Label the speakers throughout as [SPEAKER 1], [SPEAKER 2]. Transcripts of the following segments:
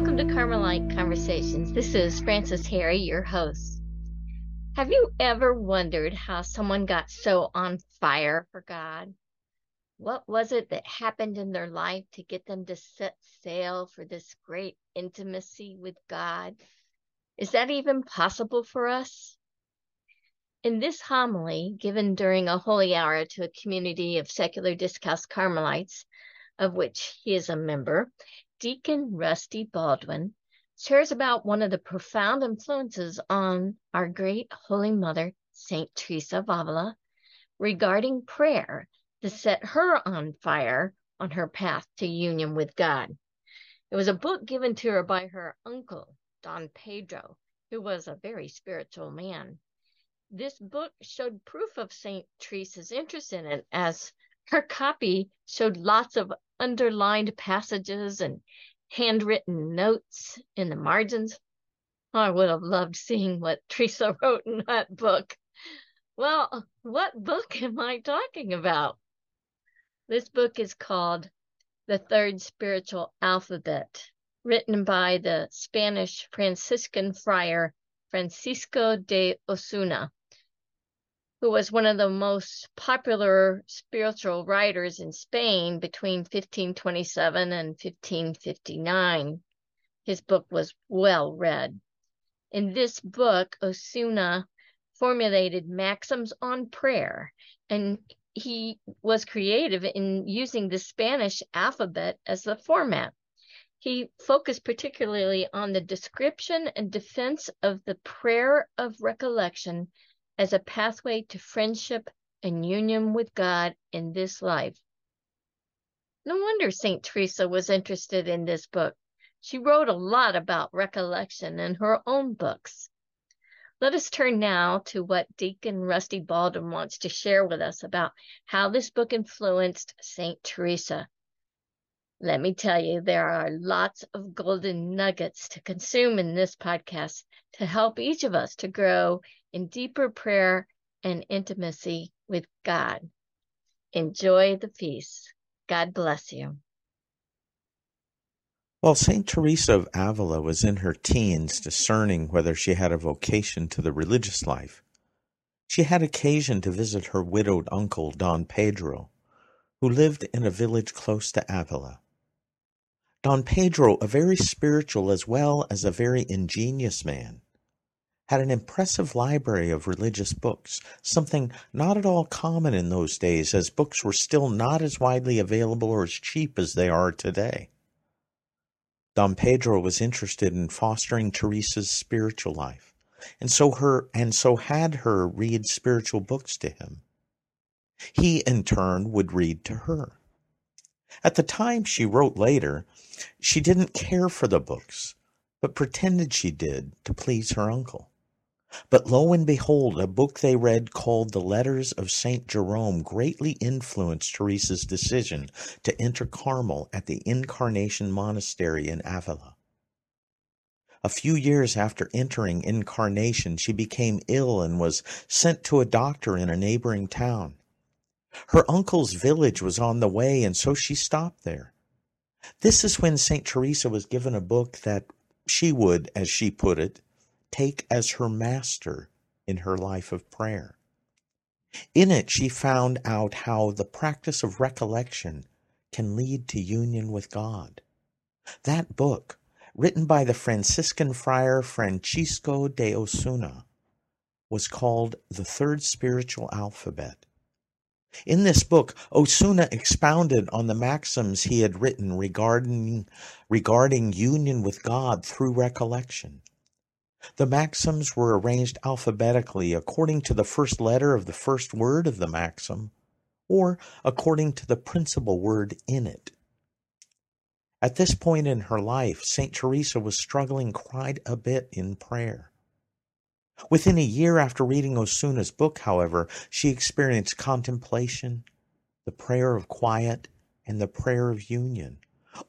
[SPEAKER 1] Welcome to Carmelite Conversations. This is Frances Harry, your host. Have you ever wondered how someone got so on fire for God? What was it that happened in their life to get them to set sail for this great intimacy with God? Is that even possible for us? In this homily, given during a holy hour to a community of secular discalced Carmelites, of which he is a member, Deacon Rusty Baldwin shares about one of the profound influences on our great Holy Mother, St. Teresa of Avila, regarding prayer to set her on fire on her path to union with God. It was a book given to her by her uncle, Don Pedro, who was a very spiritual man. This book showed proof of St. Teresa's interest in it, as her copy showed lots of underlined passages and handwritten notes in the margins. I would have loved seeing what Teresa wrote in that book. Well, what book am I talking about? This book is called The Third Spiritual Alphabet, written by the Spanish Franciscan friar Francisco de Osuna who was one of the most popular spiritual writers in Spain between 1527 and 1559. His book was well read. In this book, Osuna formulated maxims on prayer, and he was creative in using the Spanish alphabet as the format. He focused particularly on the description and defense of the prayer of recollection as a pathway to friendship and union with God in this life. No wonder St. Teresa was interested in this book. She wrote a lot about recollection in her own books. Let us turn now to what Deacon Rusty Baldwin wants to share with us about how this book influenced St. Teresa. Let me tell you, there are lots of golden nuggets to consume in this podcast to help each of us to grow in deeper prayer and intimacy with God. Enjoy the feast. God bless you.
[SPEAKER 2] While St. Teresa of Avila was in her teens discerning whether she had a vocation to the religious life, she had occasion to visit her widowed uncle, Don Pedro, who lived in a village close to Avila. Don Pedro, a very spiritual as well as a very ingenious man, had an impressive library of religious books, something not at all common in those days, as books were still not as widely available or as cheap as they are today. Don Pedro was interested in fostering Teresa's spiritual life, and so her and so had her read spiritual books to him. He in turn would read to her. At the time she wrote later, she didn't care for the books, but pretended she did to please her uncle. But lo and behold, a book they read called The Letters of St. Jerome greatly influenced Teresa's decision to enter Carmel at the Incarnation Monastery in Avila. A few years after entering Incarnation, she became ill and was sent to a doctor in a neighboring town. Her uncle's village was on the way, and so she stopped there. This is when St. Teresa was given a book that she would, as she put it, take as her master in her life of prayer. In it, she found out how the practice of recollection can lead to union with God. That book, written by the Franciscan friar Francisco de Osuna, was called The Third Spiritual Alphabet. In this book, Osuna expounded on the maxims he had written regarding, regarding union with God through recollection. The maxims were arranged alphabetically according to the first letter of the first word of the maxim, or according to the principal word in it. At this point in her life, St. Teresa was struggling quite a bit in prayer. Within a year after reading Osuna's book, however, she experienced contemplation, the prayer of quiet, and the prayer of union,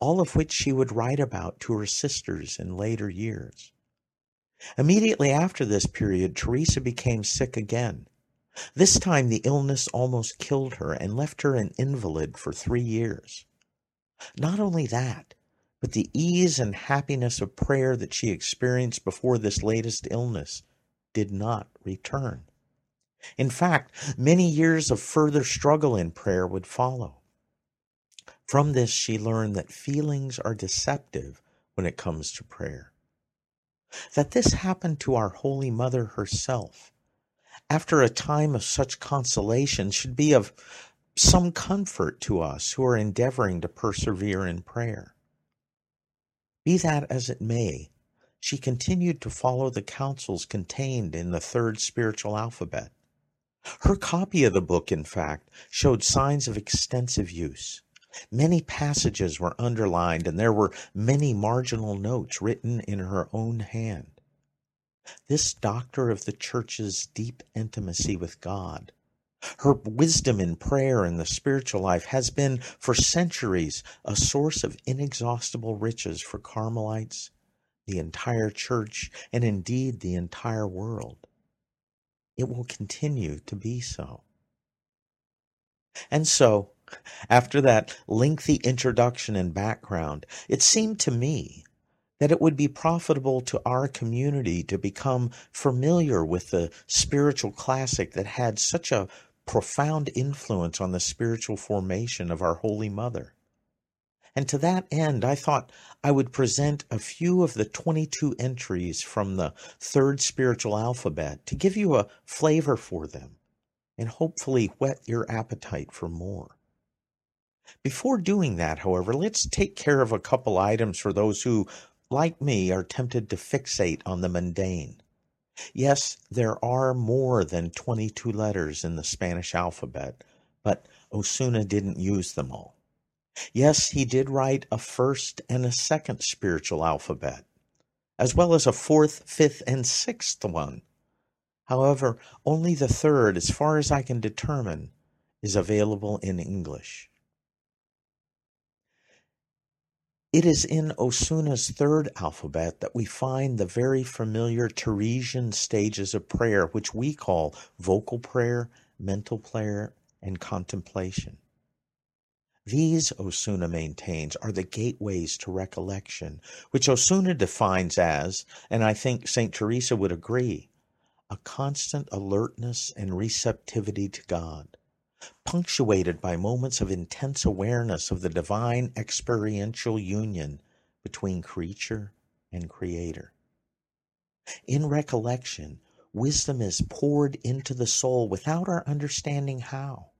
[SPEAKER 2] all of which she would write about to her sisters in later years. Immediately after this period, Teresa became sick again. This time the illness almost killed her and left her an invalid for three years. Not only that, but the ease and happiness of prayer that she experienced before this latest illness did not return. In fact, many years of further struggle in prayer would follow. From this, she learned that feelings are deceptive when it comes to prayer. That this happened to our Holy Mother herself, after a time of such consolation, should be of some comfort to us who are endeavoring to persevere in prayer. Be that as it may, she continued to follow the counsels contained in the third spiritual alphabet. Her copy of the book, in fact, showed signs of extensive use. Many passages were underlined, and there were many marginal notes written in her own hand. This doctor of the Church's deep intimacy with God her wisdom in prayer and the spiritual life has been for centuries a source of inexhaustible riches for Carmelites, the entire church, and indeed the entire world. It will continue to be so. And so, after that lengthy introduction and background, it seemed to me that it would be profitable to our community to become familiar with the spiritual classic that had such a profound influence on the spiritual formation of our Holy Mother. And to that end, I thought I would present a few of the 22 entries from the third spiritual alphabet to give you a flavor for them and hopefully whet your appetite for more. Before doing that, however, let's take care of a couple items for those who, like me, are tempted to fixate on the mundane. Yes, there are more than 22 letters in the Spanish alphabet, but Osuna didn't use them all. Yes, he did write a first and a second spiritual alphabet, as well as a fourth, fifth, and sixth one. However, only the third, as far as I can determine, is available in English. It is in Osuna's third alphabet that we find the very familiar Teresian stages of prayer, which we call vocal prayer, mental prayer, and contemplation. These, Osuna maintains, are the gateways to recollection, which Osuna defines as, and I think St. Teresa would agree, a constant alertness and receptivity to God punctuated by moments of intense awareness of the divine experiential union between creature and creator. In recollection, wisdom is poured into the soul without our understanding how.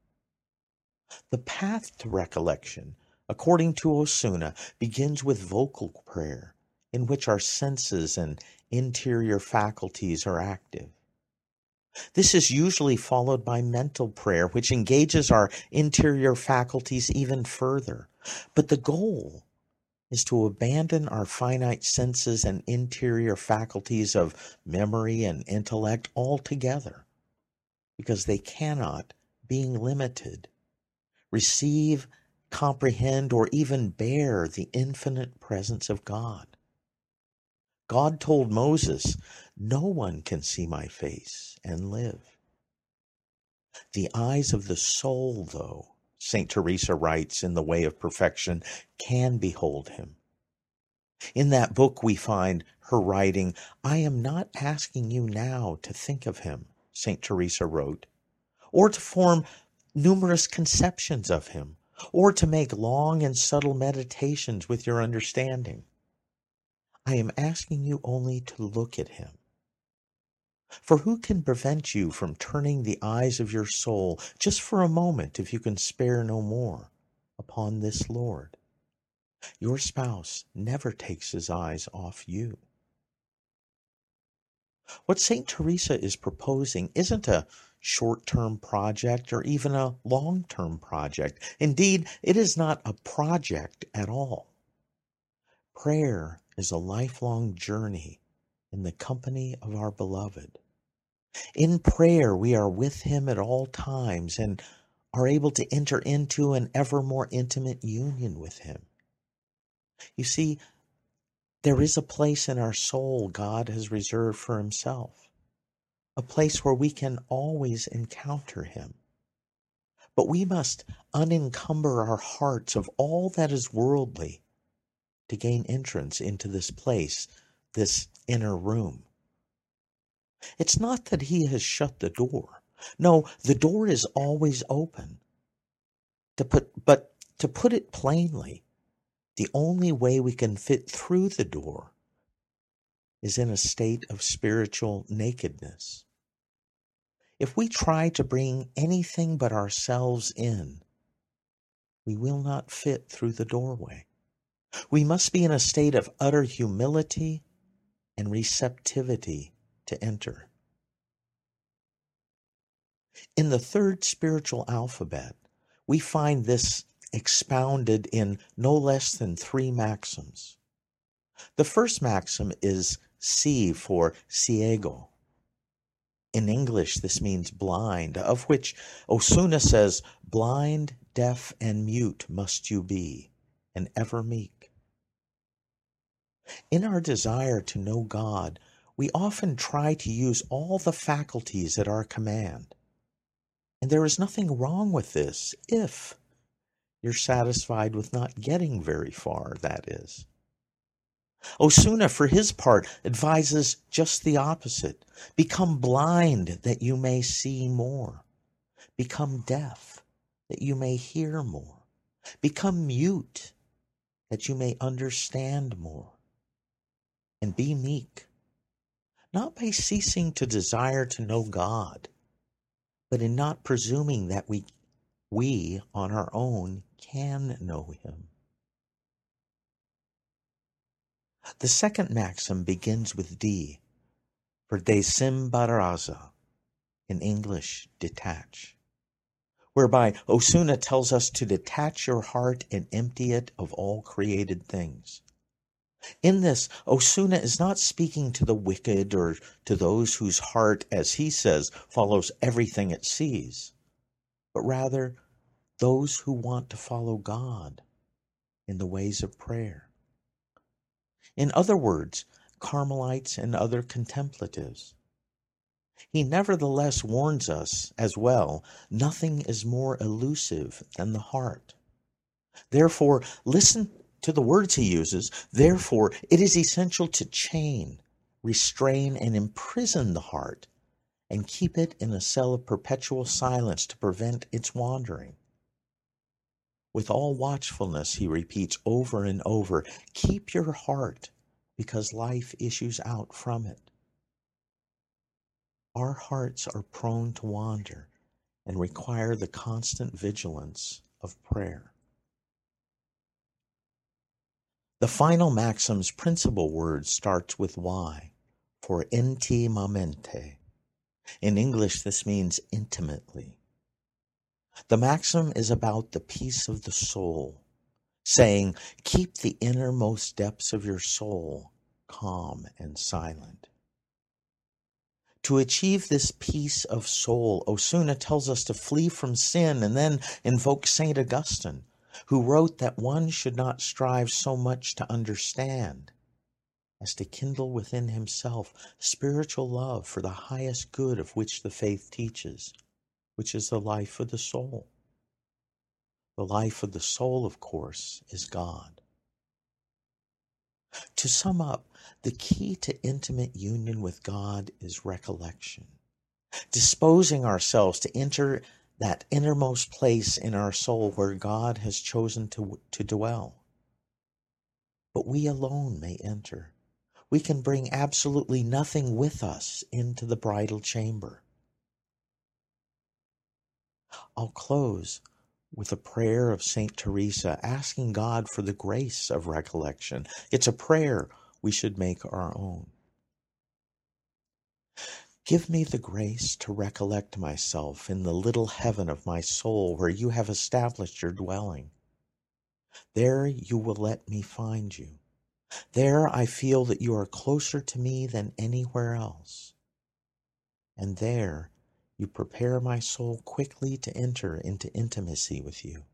[SPEAKER 2] The path to recollection, according to Osuna, begins with vocal prayer, in which our senses and interior faculties are active. This is usually followed by mental prayer, which engages our interior faculties even further. But the goal is to abandon our finite senses and interior faculties of memory and intellect altogether, because they cannot, being limited, receive, comprehend, or even bear the infinite presence of God. God told Moses, No one can see my face and live. The eyes of the soul, though, St. Teresa writes in The Way of Perfection, can behold him. In that book, we find her writing, I am not asking you now to think of him, St. Teresa wrote, or to form numerous conceptions of him, or to make long and subtle meditations with your understanding. I am asking you only to look at him. For who can prevent you from turning the eyes of your soul, just for a moment, if you can spare no more, upon this Lord? Your spouse never takes his eyes off you. What St. Teresa is proposing isn't a short term project or even a long term project. Indeed, it is not a project at all. Prayer is a lifelong journey in the company of our beloved. In prayer, we are with Him at all times and are able to enter into an ever more intimate union with Him. You see, there is a place in our soul God has reserved for Himself, a place where we can always encounter Him. But we must unencumber our hearts of all that is worldly to gain entrance into this place, this inner room. It's not that he has shut the door. No, the door is always open. To put, but to put it plainly, the only way we can fit through the door is in a state of spiritual nakedness. If we try to bring anything but ourselves in, we will not fit through the doorway. We must be in a state of utter humility and receptivity to enter. In the third spiritual alphabet, we find this expounded in no less than three maxims. The first maxim is C for ciego. In English, this means blind, of which Osuna says, Blind, deaf, and mute must you be, and ever meek. In our desire to know God, we often try to use all the faculties at our command. And there is nothing wrong with this if you're satisfied with not getting very far, that is. Osuna, for his part, advises just the opposite. Become blind that you may see more. Become deaf that you may hear more. Become mute that you may understand more. And be meek, not by ceasing to desire to know God, but in not presuming that we, we on our own can know Him. The second maxim begins with D, for desembaraza, in English, detach, whereby Osuna tells us to detach your heart and empty it of all created things. In this, Osuna is not speaking to the wicked or to those whose heart, as he says, follows everything it sees, but rather those who want to follow God in the ways of prayer. In other words, Carmelites and other contemplatives. He nevertheless warns us as well nothing is more elusive than the heart. Therefore, listen to the words he uses. Therefore, it is essential to chain, restrain, and imprison the heart and keep it in a cell of perpetual silence to prevent its wandering. With all watchfulness, he repeats over and over keep your heart because life issues out from it. Our hearts are prone to wander and require the constant vigilance of prayer. The final maxim's principal word starts with Y for intimamente. In English, this means intimately. The maxim is about the peace of the soul, saying, Keep the innermost depths of your soul calm and silent. To achieve this peace of soul, Osuna tells us to flee from sin and then invoke St. Augustine, who wrote that one should not strive so much to understand as to kindle within himself spiritual love for the highest good of which the faith teaches which is the life of the soul. The life of the soul, of course, is God. To sum up, the key to intimate union with God is recollection, disposing ourselves to enter that innermost place in our soul where God has chosen to, to dwell. But we alone may enter. We can bring absolutely nothing with us into the bridal chamber. I'll close with a prayer of St. Teresa asking God for the grace of recollection. It's a prayer we should make our own. Give me the grace to recollect myself in the little heaven of my soul where you have established your dwelling. There you will let me find you. There I feel that you are closer to me than anywhere else. And there you prepare my soul quickly to enter into intimacy with you.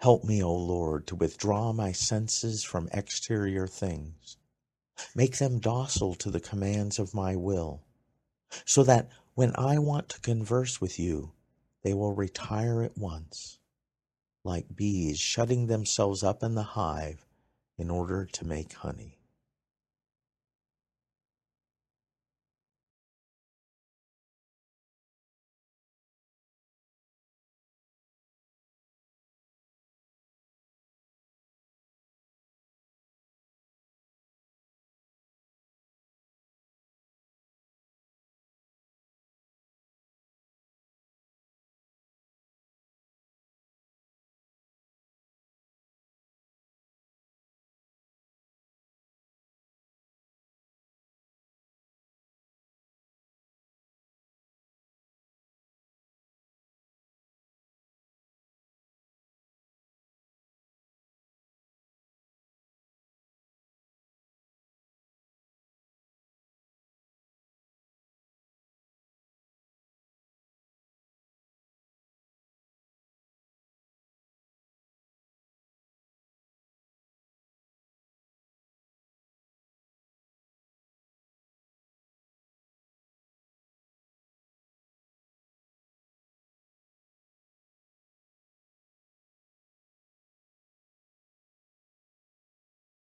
[SPEAKER 2] Help me, O Lord, to withdraw my senses from exterior things. Make them docile to the commands of my will, so that when I want to converse with you, they will retire at once, like bees shutting themselves up in the hive in order to make honey.